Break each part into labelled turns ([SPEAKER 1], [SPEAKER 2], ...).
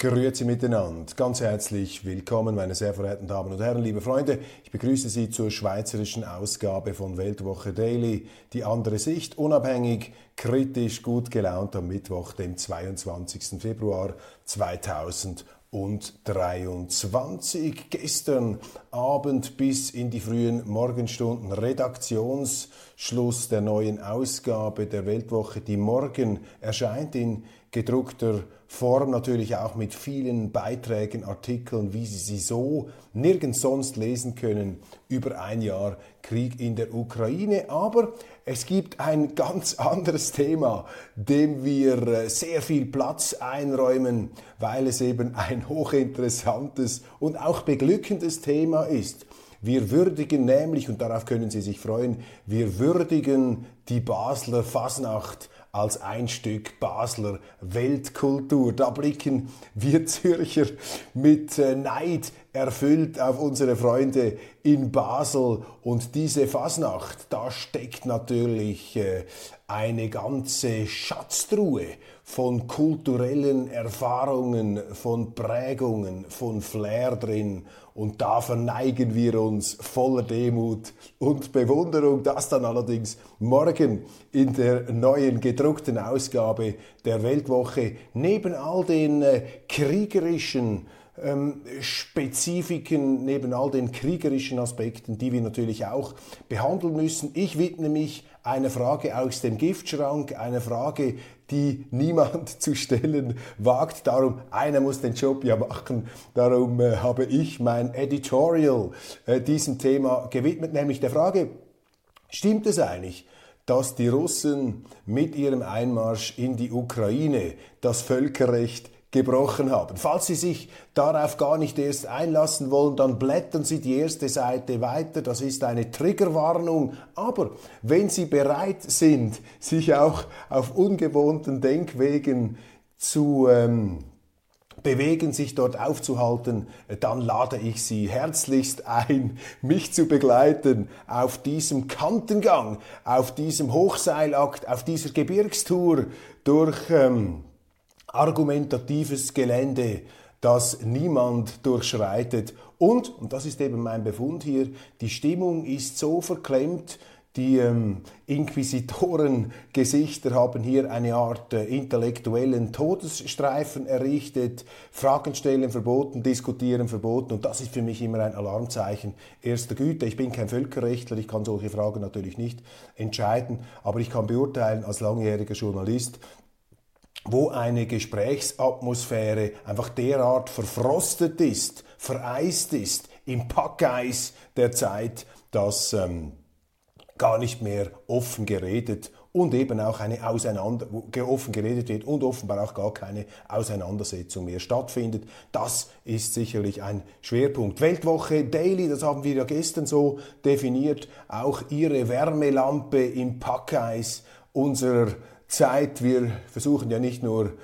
[SPEAKER 1] Grüezi miteinander. Ganz herzlich willkommen, meine sehr verehrten Damen und Herren, liebe Freunde. Ich begrüße Sie zur schweizerischen Ausgabe von Weltwoche Daily. Die andere Sicht, unabhängig, kritisch, gut gelaunt am Mittwoch, dem 22. Februar 2023. Gestern Abend bis in die frühen Morgenstunden Redaktionsschluss der neuen Ausgabe der Weltwoche, die morgen erscheint in gedruckter Form, natürlich auch mit vielen Beiträgen, Artikeln, wie Sie sie so nirgends sonst lesen können über ein Jahr Krieg in der Ukraine. Aber es gibt ein ganz anderes Thema, dem wir äh, sehr viel Platz einräumen, weil es eben ein hochinteressantes und auch beglückendes Thema ist. Wir würdigen nämlich, und darauf können Sie sich freuen, wir würdigen die Basler Fasnacht als ein Stück Basler Weltkultur. Da blicken wir Zürcher mit äh, Neid erfüllt auf unsere Freunde in Basel und diese Fasnacht, da steckt natürlich äh, eine ganze Schatztruhe von kulturellen Erfahrungen, von Prägungen, von Flair drin und da verneigen wir uns voller Demut und Bewunderung, das dann allerdings morgen in der neuen gedruckten Ausgabe der Weltwoche neben all den äh, kriegerischen ähm, Spezifiken, neben all den kriegerischen Aspekten, die wir natürlich auch behandeln müssen. Ich widme mich einer Frage aus dem Giftschrank, einer Frage, die niemand zu stellen wagt. Darum, einer muss den Job ja machen. Darum äh, habe ich mein Editorial äh, diesem Thema gewidmet, nämlich der Frage, stimmt es eigentlich, dass die Russen mit ihrem Einmarsch in die Ukraine das Völkerrecht gebrochen haben. Falls Sie sich darauf gar nicht erst einlassen wollen, dann blättern Sie die erste Seite weiter. Das ist eine Triggerwarnung. Aber wenn Sie bereit sind, sich auch auf ungewohnten Denkwegen zu ähm, bewegen, sich dort aufzuhalten, dann lade ich Sie herzlichst ein, mich zu begleiten auf diesem Kantengang, auf diesem Hochseilakt, auf dieser Gebirgstour durch ähm, argumentatives Gelände, das niemand durchschreitet. Und, und das ist eben mein Befund hier, die Stimmung ist so verklemmt, die ähm, Inquisitorengesichter haben hier eine Art äh, intellektuellen Todesstreifen errichtet, Fragen stellen verboten, diskutieren verboten und das ist für mich immer ein Alarmzeichen erster Güte. Ich bin kein Völkerrechtler, ich kann solche Fragen natürlich nicht entscheiden, aber ich kann beurteilen als langjähriger Journalist, wo eine Gesprächsatmosphäre einfach derart verfrostet ist, vereist ist, im Packeis der Zeit, dass ähm, gar nicht mehr offen geredet und eben auch eine Auseinander offen geredet wird und offenbar auch gar keine Auseinandersetzung mehr stattfindet. Das ist sicherlich ein Schwerpunkt. Weltwoche Daily, das haben wir ja gestern so definiert, auch ihre Wärmelampe im Packeis unserer Zeit. Wir versuchen ja nicht nur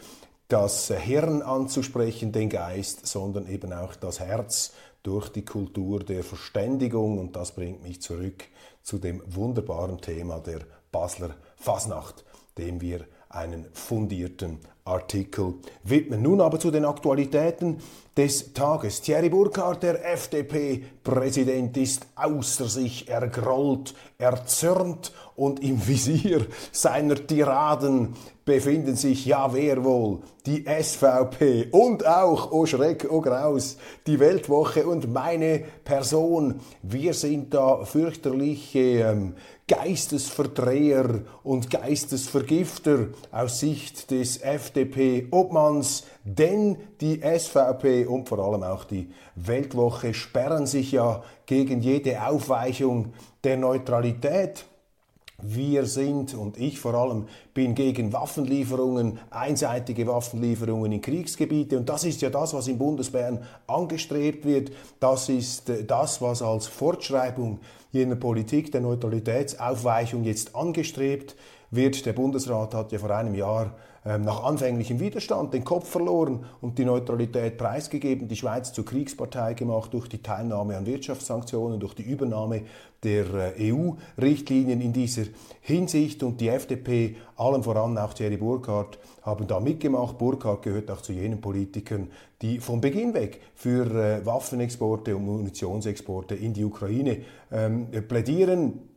[SPEAKER 1] das Hirn anzusprechen, den Geist, sondern eben auch das Herz durch die Kultur der Verständigung. Und das bringt mich zurück zu dem wunderbaren Thema der Basler Fasnacht, dem wir einen fundierten Artikel widmen. Nun aber zu den Aktualitäten des Tages. Thierry Burkhardt, der FDP-Präsident, ist außer sich ergrollt, erzürnt und im Visier seiner Tiraden befinden sich, ja wer wohl, die SVP und auch, oh Schreck, oh Graus, die Weltwoche und meine Person. Wir sind da fürchterliche ähm, Geistesverdreher und Geistesvergifter aus Sicht des FDP FDP-Obmanns, denn die SVP und vor allem auch die Weltwoche sperren sich ja gegen jede Aufweichung der Neutralität. Wir sind und ich vor allem bin gegen Waffenlieferungen, einseitige Waffenlieferungen in Kriegsgebiete und das ist ja das, was in Bundesbern angestrebt wird. Das ist äh, das, was als Fortschreibung jener Politik der Neutralitätsaufweichung jetzt angestrebt wird. Der Bundesrat hat ja vor einem Jahr nach anfänglichem Widerstand den Kopf verloren und die Neutralität preisgegeben, die Schweiz zur Kriegspartei gemacht durch die Teilnahme an Wirtschaftssanktionen, durch die Übernahme der äh, EU-Richtlinien in dieser Hinsicht und die FDP, allem voran auch Thierry Burkhardt, haben da mitgemacht. Burkhardt gehört auch zu jenen Politikern, die von Beginn weg für äh, Waffenexporte und Munitionsexporte in die Ukraine ähm, plädieren.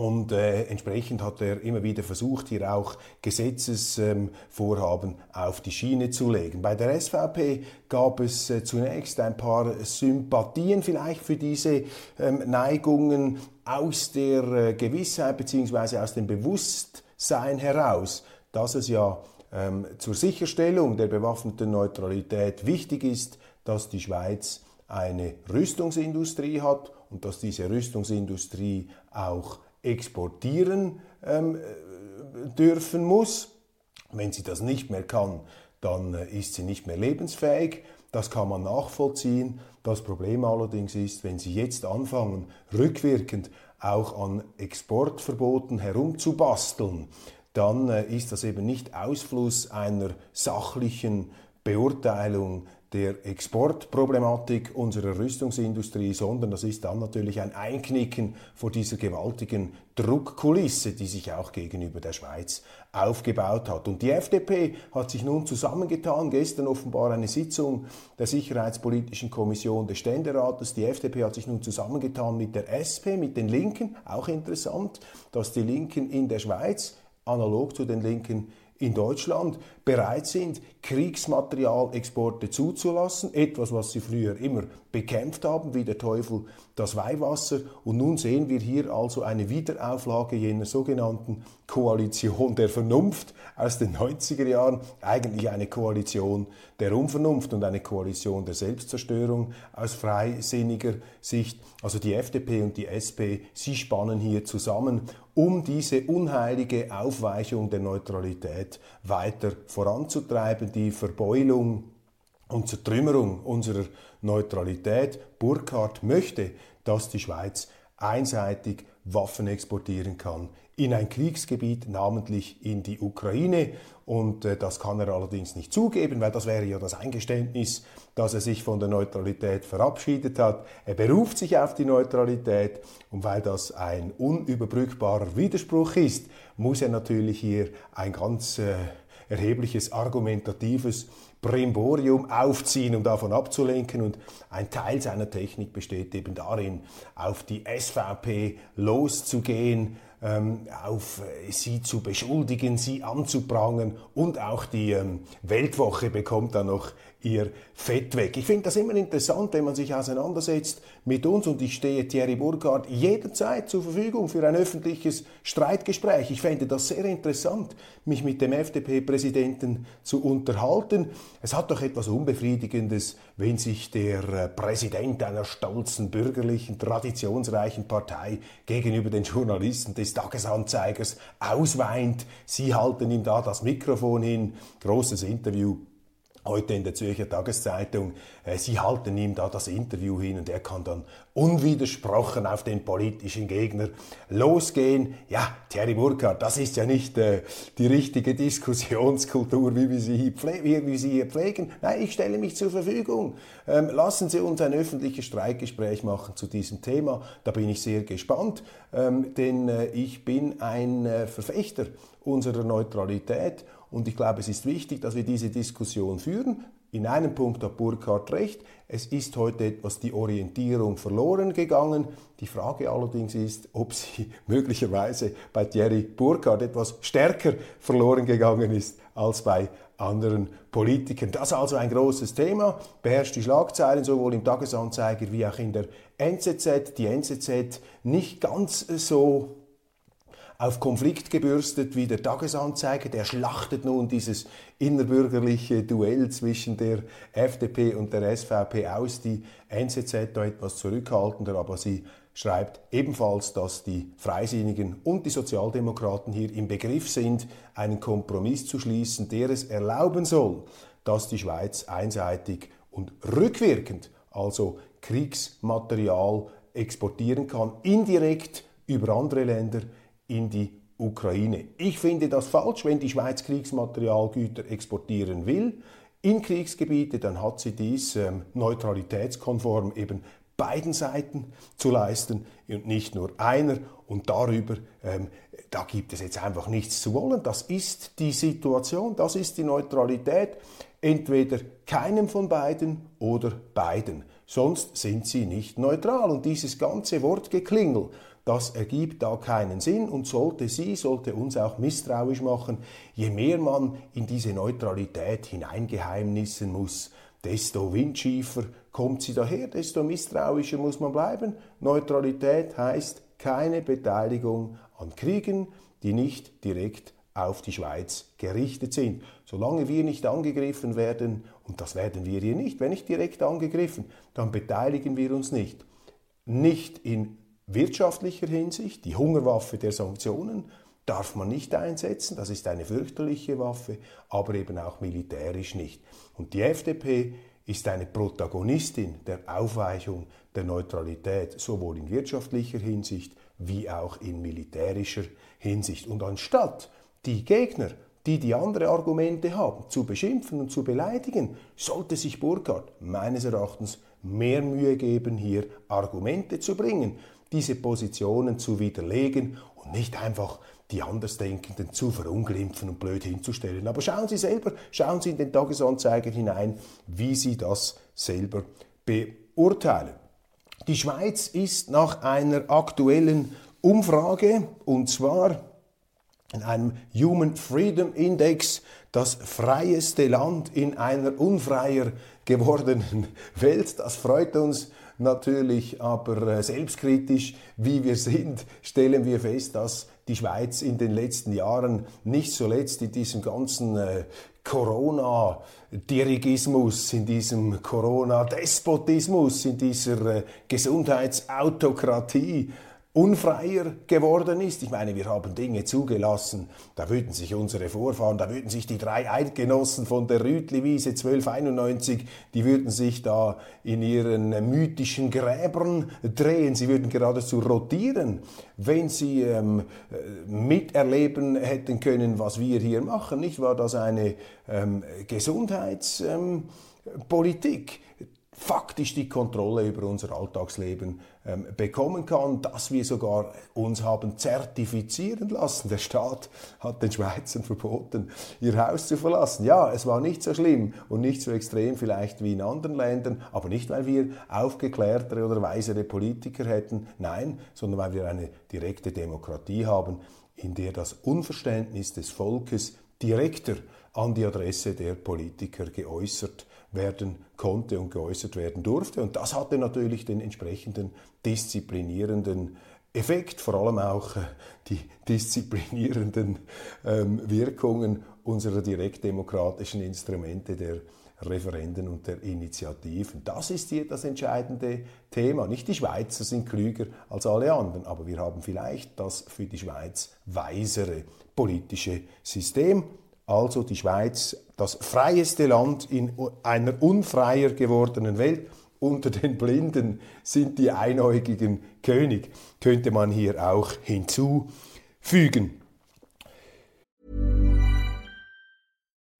[SPEAKER 1] Und äh, entsprechend hat er immer wieder versucht, hier auch Gesetzesvorhaben ähm, auf die Schiene zu legen. Bei der SVP gab es äh, zunächst ein paar Sympathien vielleicht für diese ähm, Neigungen aus der äh, Gewissheit bzw. aus dem Bewusstsein heraus, dass es ja ähm, zur Sicherstellung der bewaffneten Neutralität wichtig ist, dass die Schweiz eine Rüstungsindustrie hat und dass diese Rüstungsindustrie auch exportieren ähm, dürfen muss. Wenn sie das nicht mehr kann, dann äh, ist sie nicht mehr lebensfähig. Das kann man nachvollziehen. Das Problem allerdings ist, wenn Sie jetzt anfangen, rückwirkend auch an Exportverboten herumzubasteln, dann äh, ist das eben nicht Ausfluss einer sachlichen Beurteilung der Exportproblematik unserer Rüstungsindustrie, sondern das ist dann natürlich ein Einknicken vor dieser gewaltigen Druckkulisse, die sich auch gegenüber der Schweiz aufgebaut hat. Und die FDP hat sich nun zusammengetan, gestern offenbar eine Sitzung der Sicherheitspolitischen Kommission des Ständerates. Die FDP hat sich nun zusammengetan mit der SP, mit den Linken. Auch interessant, dass die Linken in der Schweiz analog zu den Linken in Deutschland bereit sind, Kriegsmaterialexporte zuzulassen, etwas, was sie früher immer bekämpft haben, wie der Teufel das Weihwasser. Und nun sehen wir hier also eine Wiederauflage jener sogenannten Koalition der Vernunft aus den 90er Jahren, eigentlich eine Koalition der Unvernunft und eine Koalition der Selbstzerstörung aus freisinniger Sicht. Also die FDP und die SP, sie spannen hier zusammen, um diese unheilige Aufweichung der Neutralität weiter voranzutreiben, die Verbeulung und Zertrümmerung unserer Neutralität. Burkhardt möchte, dass die Schweiz einseitig Waffen exportieren kann in ein Kriegsgebiet, namentlich in die Ukraine. Und äh, das kann er allerdings nicht zugeben, weil das wäre ja das Eingeständnis, dass er sich von der Neutralität verabschiedet hat. Er beruft sich auf die Neutralität und weil das ein unüberbrückbarer Widerspruch ist, muss er natürlich hier ein ganz äh, erhebliches argumentatives Brimborium aufziehen, um davon abzulenken. Und ein Teil seiner Technik besteht eben darin, auf die SVP loszugehen, ähm, auf äh, sie zu beschuldigen, sie anzuprangern und auch die ähm, Weltwoche bekommt dann noch ihr Fett weg. Ich finde das immer interessant, wenn man sich auseinandersetzt mit uns und ich stehe Thierry Burkhardt jederzeit zur Verfügung für ein öffentliches Streitgespräch. Ich fände das sehr interessant, mich mit dem FDP-Präsidenten zu unterhalten. Es hat doch etwas Unbefriedigendes, wenn sich der äh, Präsident einer stolzen, bürgerlichen, traditionsreichen Partei gegenüber den Journalisten des Tagesanzeigers ausweint. Sie halten ihm da das Mikrofon hin, großes Interview heute in der Zürcher Tageszeitung, äh, sie halten ihm da das Interview hin und er kann dann unwidersprochen auf den politischen Gegner losgehen. Ja, Thierry Burkhardt, das ist ja nicht äh, die richtige Diskussionskultur, wie wir, sie hier wie wir sie hier pflegen. Nein, ich stelle mich zur Verfügung. Ähm, lassen Sie uns ein öffentliches Streitgespräch machen zu diesem Thema. Da bin ich sehr gespannt, ähm, denn äh, ich bin ein äh, Verfechter unserer Neutralität und ich glaube, es ist wichtig, dass wir diese Diskussion führen. In einem Punkt hat Burkhardt recht. Es ist heute etwas die Orientierung verloren gegangen. Die Frage allerdings ist, ob sie möglicherweise bei Thierry Burkhardt etwas stärker verloren gegangen ist als bei anderen Politikern. Das ist also ein großes Thema, beherrscht die Schlagzeilen sowohl im Tagesanzeiger wie auch in der NZZ. Die NZZ nicht ganz so auf Konflikt gebürstet wie der Tagesanzeiger. Der schlachtet nun dieses innerbürgerliche Duell zwischen der FDP und der SVP aus. Die NZZ da etwas zurückhaltender, aber sie schreibt ebenfalls, dass die Freisinnigen und die Sozialdemokraten hier im Begriff sind, einen Kompromiss zu schließen, der es erlauben soll, dass die Schweiz einseitig und rückwirkend, also Kriegsmaterial exportieren kann, indirekt über andere Länder in die Ukraine. Ich finde das falsch, wenn die Schweiz Kriegsmaterialgüter exportieren will in Kriegsgebiete, dann hat sie dies ähm, neutralitätskonform eben beiden Seiten zu leisten und nicht nur einer. Und darüber, ähm, da gibt es jetzt einfach nichts zu wollen. Das ist die Situation, das ist die Neutralität. Entweder keinem von beiden oder beiden. Sonst sind sie nicht neutral. Und dieses ganze Wortgeklingel, das ergibt da keinen Sinn und sollte sie, sollte uns auch misstrauisch machen. Je mehr man in diese Neutralität hineingeheimnissen muss, desto windschiefer kommt sie daher, desto misstrauischer muss man bleiben. Neutralität heißt keine Beteiligung an Kriegen, die nicht direkt auf die Schweiz gerichtet sind. Solange wir nicht angegriffen werden, und das werden wir hier nicht, wenn nicht direkt angegriffen, dann beteiligen wir uns nicht. Nicht in wirtschaftlicher Hinsicht, die Hungerwaffe der Sanktionen darf man nicht einsetzen, das ist eine fürchterliche Waffe, aber eben auch militärisch nicht. Und die FDP ist eine Protagonistin der Aufweichung der Neutralität, sowohl in wirtschaftlicher Hinsicht wie auch in militärischer Hinsicht. Und anstatt die Gegner, die die andere Argumente haben, zu beschimpfen und zu beleidigen, sollte sich Burkhardt meines Erachtens mehr Mühe geben, hier Argumente zu bringen, diese Positionen zu widerlegen und nicht einfach die Andersdenkenden zu verunglimpfen und blöd hinzustellen. Aber schauen Sie selber, schauen Sie in den Tagesanzeiger hinein, wie Sie das selber beurteilen. Die Schweiz ist nach einer aktuellen Umfrage, und zwar in einem Human Freedom Index, das freieste Land in einer unfreier gewordenen Welt. Das freut uns natürlich, aber äh, selbstkritisch, wie wir sind, stellen wir fest, dass die Schweiz in den letzten Jahren nicht zuletzt in diesem ganzen äh, Corona-Dirigismus, in diesem Corona-Despotismus, in dieser äh, Gesundheitsautokratie unfreier geworden ist. Ich meine, wir haben Dinge zugelassen, da würden sich unsere Vorfahren, da würden sich die drei Eidgenossen von der Rütliwiese 1291, die würden sich da in ihren mythischen Gräbern drehen, sie würden geradezu rotieren, wenn sie ähm, miterleben hätten können, was wir hier machen. Nicht war das eine ähm, Gesundheitspolitik? Ähm, faktisch die Kontrolle über unser Alltagsleben ähm, bekommen kann, dass wir sogar uns haben zertifizieren lassen. Der Staat hat den Schweizern verboten, ihr Haus zu verlassen. Ja, es war nicht so schlimm und nicht so extrem vielleicht wie in anderen Ländern, aber nicht, weil wir aufgeklärtere oder weisere Politiker hätten, nein, sondern weil wir eine direkte Demokratie haben, in der das Unverständnis des Volkes direkter an die Adresse der Politiker geäußert werden konnte und geäußert werden durfte. Und das hatte natürlich den entsprechenden disziplinierenden Effekt, vor allem auch äh, die disziplinierenden ähm, Wirkungen unserer direktdemokratischen Instrumente der Referenden und der Initiativen. Das ist hier das entscheidende Thema. Nicht die Schweizer sind klüger als alle anderen, aber wir haben vielleicht das für die Schweiz weisere politische System also die Schweiz, das freieste Land in einer unfreier gewordenen Welt. Unter den Blinden sind die einäugigen König, könnte man hier auch hinzufügen.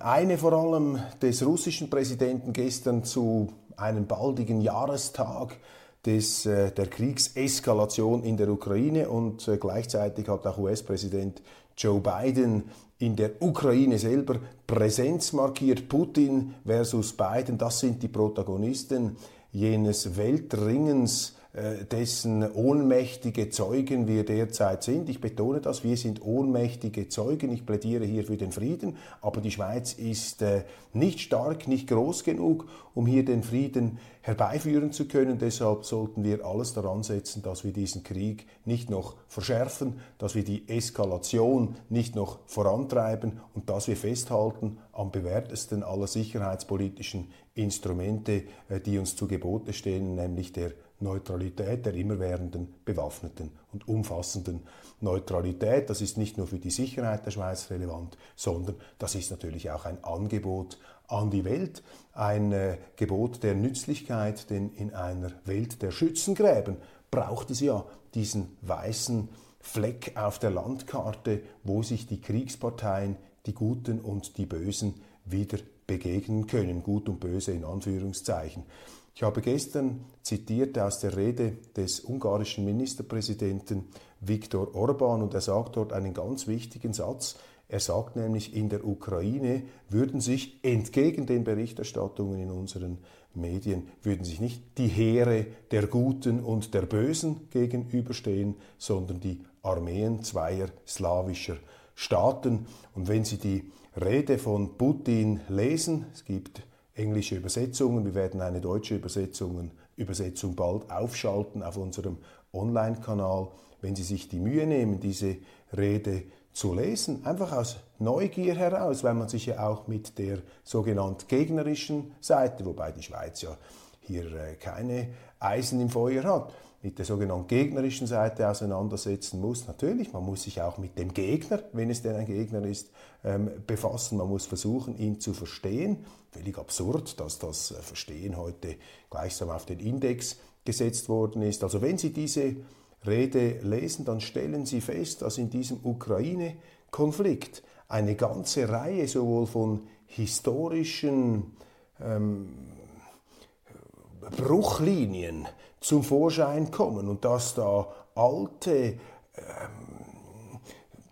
[SPEAKER 1] eine vor allem des russischen Präsidenten gestern zu einem baldigen Jahrestag des, äh, der Kriegseskalation in der Ukraine und äh, gleichzeitig hat auch US-Präsident Joe Biden in der Ukraine selber Präsenz markiert. Putin versus Biden, das sind die Protagonisten jenes Weltringens dessen ohnmächtige Zeugen wir derzeit sind. Ich betone das, wir sind ohnmächtige Zeugen. Ich plädiere hier für den Frieden, aber die Schweiz ist äh, nicht stark, nicht groß genug, um hier den Frieden herbeiführen zu können. Deshalb sollten wir alles daran setzen, dass wir diesen Krieg nicht noch verschärfen, dass wir die Eskalation nicht noch vorantreiben und dass wir festhalten am bewährtesten aller sicherheitspolitischen Instrumente, äh, die uns zu Gebote stehen, nämlich der Neutralität, der immerwährenden, bewaffneten und umfassenden Neutralität. Das ist nicht nur für die Sicherheit der Schweiz relevant, sondern das ist natürlich auch ein Angebot an die Welt, ein äh, Gebot der Nützlichkeit, denn in einer Welt der Schützengräben braucht es ja diesen weißen Fleck auf der Landkarte, wo sich die Kriegsparteien, die Guten und die Bösen wieder begegnen können, gut und böse in Anführungszeichen. Ich habe gestern zitiert aus der Rede des ungarischen Ministerpräsidenten Viktor Orban und er sagt dort einen ganz wichtigen Satz. Er sagt nämlich, in der Ukraine würden sich entgegen den Berichterstattungen in unseren Medien, würden sich nicht die Heere der Guten und der Bösen gegenüberstehen, sondern die Armeen zweier slawischer Staaten. Und wenn Sie die Rede von Putin lesen, es gibt englische Übersetzungen. Wir werden eine deutsche Übersetzung, Übersetzung bald aufschalten auf unserem Online-Kanal. Wenn Sie sich die Mühe nehmen, diese Rede zu lesen, einfach aus Neugier heraus, weil man sich ja auch mit der sogenannten gegnerischen Seite, wobei die Schweiz ja hier äh, keine Eisen im Feuer hat, mit der sogenannten gegnerischen Seite auseinandersetzen muss. Natürlich, man muss sich auch mit dem Gegner, wenn es denn ein Gegner ist, ähm, befassen. Man muss versuchen, ihn zu verstehen. Völlig absurd, dass das äh, Verstehen heute gleichsam auf den Index gesetzt worden ist. Also wenn Sie diese Rede lesen, dann stellen Sie fest, dass in diesem Ukraine-Konflikt eine ganze Reihe sowohl von historischen ähm, Bruchlinien zum Vorschein kommen und dass da alte, ähm,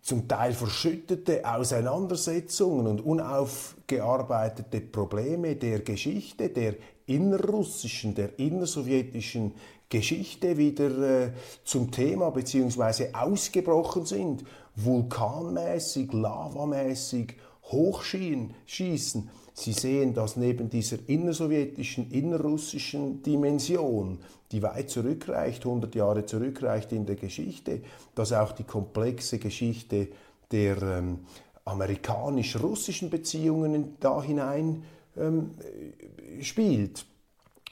[SPEAKER 1] zum Teil verschüttete Auseinandersetzungen und unaufgearbeitete Probleme der Geschichte, der innerrussischen, der innersowjetischen Geschichte wieder äh, zum Thema bzw. ausgebrochen sind, vulkanmäßig, lavamäßig hochschießen Sie sehen, dass neben dieser innersowjetischen, innerrussischen Dimension, die weit zurückreicht, 100 Jahre zurückreicht in der Geschichte, dass auch die komplexe Geschichte der ähm, amerikanisch-russischen Beziehungen da hinein ähm, spielt.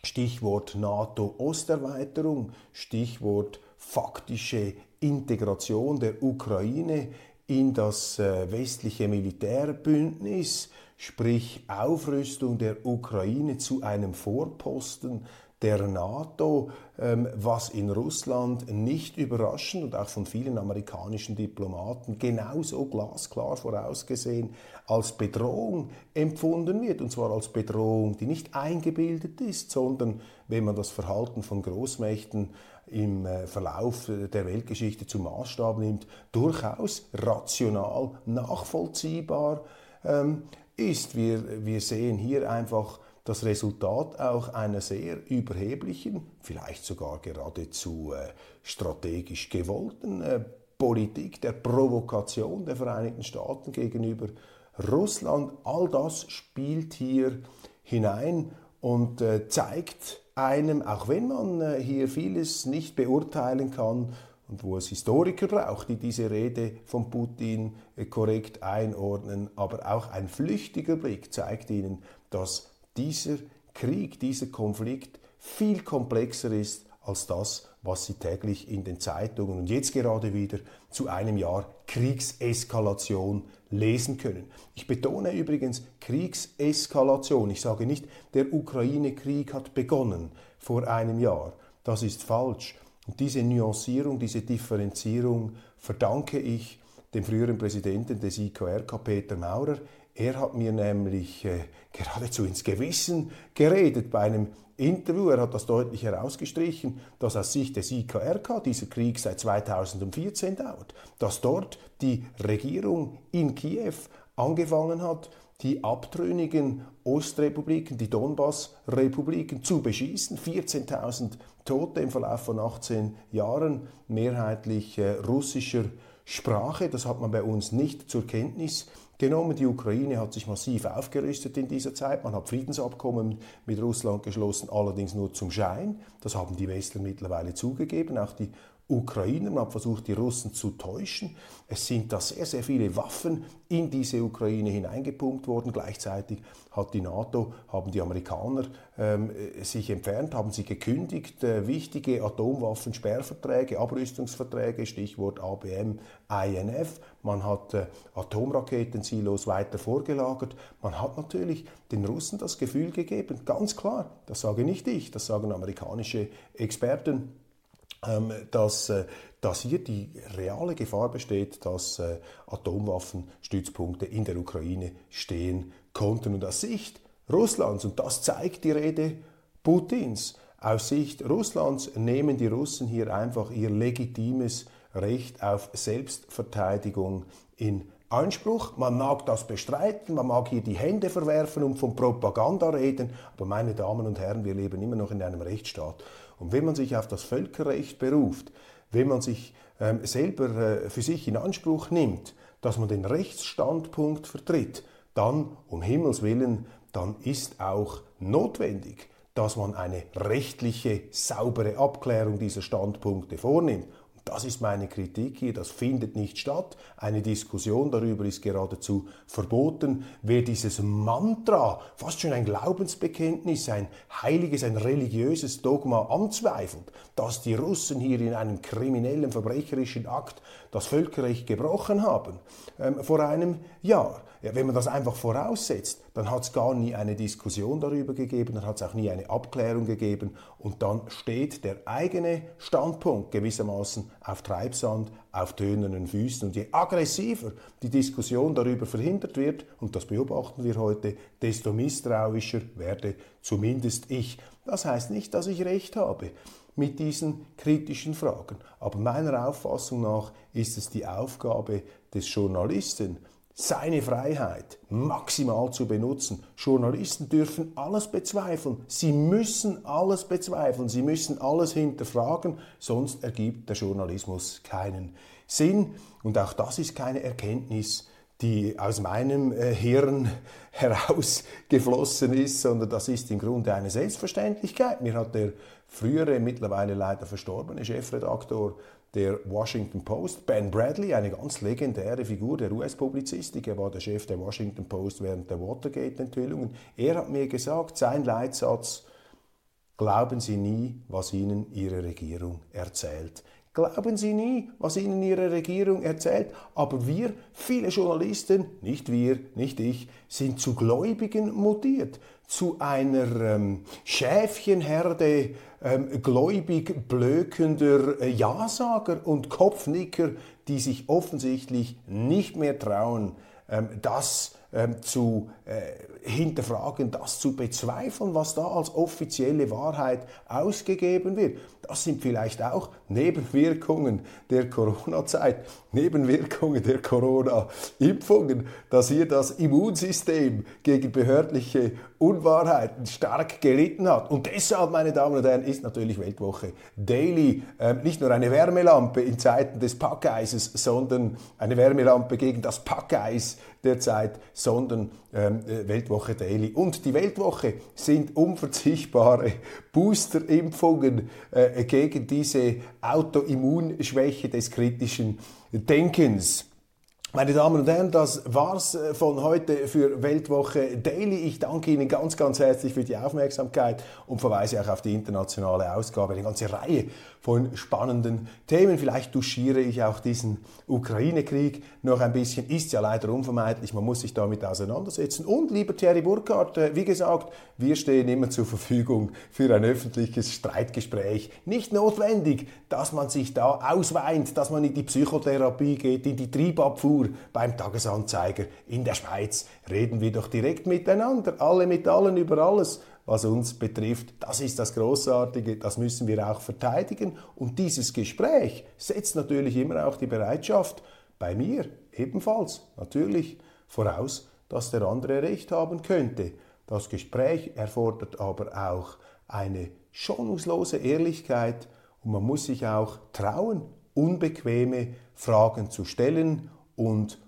[SPEAKER 1] Stichwort NATO-Osterweiterung, Stichwort faktische Integration der Ukraine in das äh, westliche Militärbündnis, sprich Aufrüstung der Ukraine zu einem Vorposten der NATO, ähm, was in Russland nicht überraschend und auch von vielen amerikanischen Diplomaten genauso glasklar vorausgesehen als Bedrohung empfunden wird. Und zwar als Bedrohung, die nicht eingebildet ist, sondern wenn man das Verhalten von Großmächten im äh, Verlauf der Weltgeschichte zum Maßstab nimmt, durchaus rational nachvollziehbar ähm, ist. Wir, wir sehen hier einfach das Resultat auch einer sehr überheblichen, vielleicht sogar geradezu äh, strategisch gewollten äh, Politik der Provokation der Vereinigten Staaten gegenüber Russland. All das spielt hier hinein und äh, zeigt einem, auch wenn man hier vieles nicht beurteilen kann und wo es Historiker braucht, die diese Rede von Putin äh, korrekt einordnen. Aber auch ein flüchtiger Blick zeigt Ihnen, dass dieser Krieg, dieser Konflikt viel komplexer ist als das, was Sie täglich in den Zeitungen und jetzt gerade wieder zu einem Jahr Kriegseskalation lesen können. Ich betone übrigens Kriegseskalation. Ich sage nicht, der Ukraine-Krieg hat begonnen vor einem Jahr. Das ist falsch. Und diese Nuancierung, diese Differenzierung verdanke ich dem früheren Präsidenten des IKRK, Peter Maurer. Er hat mir nämlich äh, geradezu ins Gewissen geredet bei einem Interview. Er hat das deutlich herausgestrichen, dass aus Sicht des IKRK dieser Krieg seit 2014 dauert, dass dort die Regierung in Kiew angefangen hat, die abtrünnigen Ostrepubliken, die Donbass-Republiken zu beschießen. 14.000 Tote im Verlauf von 18 Jahren, mehrheitlich äh, russischer Sprache. Das hat man bei uns nicht zur Kenntnis genommen. Die Ukraine hat sich massiv aufgerüstet in dieser Zeit. Man hat Friedensabkommen mit Russland geschlossen, allerdings nur zum Schein. Das haben die Westler mittlerweile zugegeben. Auch die Ukrainer. Man hat versucht, die Russen zu täuschen. Es sind da sehr, sehr viele Waffen in diese Ukraine hineingepumpt worden. Gleichzeitig hat die NATO, haben die Amerikaner ähm, sich entfernt, haben sie gekündigt. Äh, wichtige Atomwaffensperrverträge, Abrüstungsverträge, Stichwort ABM, INF. Man hat äh, Atomraketensilos weiter vorgelagert. Man hat natürlich den Russen das Gefühl gegeben, ganz klar, das sage nicht ich, das sagen amerikanische Experten, dass, äh, dass hier die reale Gefahr besteht, dass äh, Atomwaffenstützpunkte in der Ukraine stehen konnten. Und aus Sicht Russlands, und das zeigt die Rede Putins, aus Sicht Russlands nehmen die Russen hier einfach ihr legitimes Recht auf Selbstverteidigung in Anspruch. Man mag das bestreiten, man mag hier die Hände verwerfen und von Propaganda reden, aber meine Damen und Herren, wir leben immer noch in einem Rechtsstaat. Und wenn man sich auf das Völkerrecht beruft, wenn man sich ähm, selber äh, für sich in Anspruch nimmt, dass man den Rechtsstandpunkt vertritt, dann, um Himmels willen, dann ist auch notwendig, dass man eine rechtliche, saubere Abklärung dieser Standpunkte vornimmt. Das ist meine Kritik hier. Das findet nicht statt. Eine Diskussion darüber ist geradezu verboten. Wer dieses Mantra, fast schon ein Glaubensbekenntnis, ein heiliges, ein religiöses Dogma anzweifelt, dass die Russen hier in einem kriminellen, verbrecherischen Akt das Völkerrecht gebrochen haben, ähm, vor einem Jahr, ja, wenn man das einfach voraussetzt, dann hat es gar nie eine Diskussion darüber gegeben, dann hat es auch nie eine Abklärung gegeben und dann steht der eigene Standpunkt gewissermaßen auf Treibsand, auf tönenden Füßen. Und je aggressiver die Diskussion darüber verhindert wird, und das beobachten wir heute, desto misstrauischer werde zumindest ich. Das heißt nicht, dass ich recht habe mit diesen kritischen Fragen. Aber meiner Auffassung nach ist es die Aufgabe des Journalisten, seine Freiheit maximal zu benutzen. Journalisten dürfen alles bezweifeln. Sie müssen alles bezweifeln. Sie müssen alles hinterfragen, sonst ergibt der Journalismus keinen Sinn. Und auch das ist keine Erkenntnis, die aus meinem äh, Hirn herausgeflossen ist, sondern das ist im Grunde eine Selbstverständlichkeit. Mir hat der frühere, mittlerweile leider verstorbene Chefredaktor der Washington Post, Ben Bradley, eine ganz legendäre Figur der US-Publizistik. Er war der Chef der Washington Post während der Watergate-Enthüllungen. Er hat mir gesagt, sein Leitsatz, glauben Sie nie, was Ihnen Ihre Regierung erzählt. Glauben Sie nie, was Ihnen Ihre Regierung erzählt. Aber wir, viele Journalisten, nicht wir, nicht ich, sind zu Gläubigen mutiert, zu einer ähm, Schäfchenherde ähm, gläubig blökender äh, Ja-Sager und Kopfnicker, die sich offensichtlich nicht mehr trauen, ähm, das ähm, zu äh, hinterfragen, das zu bezweifeln, was da als offizielle Wahrheit ausgegeben wird. Das sind vielleicht auch Nebenwirkungen der Corona-Zeit, Nebenwirkungen der Corona-Impfungen, dass hier das Immunsystem gegen behördliche Unwahrheiten stark gelitten hat. Und deshalb, meine Damen und Herren, ist natürlich Weltwoche Daily äh, nicht nur eine Wärmelampe in Zeiten des Packeises, sondern eine Wärmelampe gegen das Packeis der Zeit, sondern ähm, äh, Weltwoche Daily. Und die Weltwoche sind unverzichtbare Boosterimpfungen äh, gegen diese Autoimmunschwäche des kritischen Denkens. Meine Damen und Herren, das war's äh, von heute für Weltwoche Daily. Ich danke Ihnen ganz, ganz herzlich für die Aufmerksamkeit und verweise auch auf die internationale Ausgabe. Eine ganze Reihe von spannenden Themen. Vielleicht duschiere ich auch diesen Ukraine-Krieg noch ein bisschen. Ist ja leider unvermeidlich. Man muss sich damit auseinandersetzen. Und lieber Thierry Burkhardt, äh, wie gesagt, wir stehen immer zur Verfügung für ein öffentliches Streitgespräch. Nicht notwendig, dass man sich da ausweint, dass man in die Psychotherapie geht, in die Triebabfuhr Kultur beim Tagesanzeiger in der Schweiz. Reden wir doch direkt miteinander, alle mit allen über alles, was uns betrifft. Das ist das Großartige, das müssen wir auch verteidigen. Und dieses Gespräch setzt natürlich immer auch die Bereitschaft bei mir ebenfalls natürlich voraus, dass der andere recht haben könnte. Das Gespräch erfordert aber auch eine schonungslose Ehrlichkeit und man muss sich auch trauen, unbequeme Fragen zu stellen und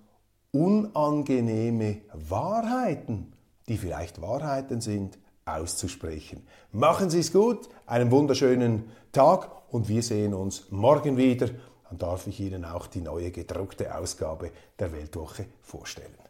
[SPEAKER 1] unangenehme Wahrheiten, die vielleicht Wahrheiten sind, auszusprechen. Machen Sie es gut, einen wunderschönen Tag und wir sehen uns morgen wieder. Dann darf ich Ihnen auch die neue gedruckte Ausgabe der Weltwoche vorstellen.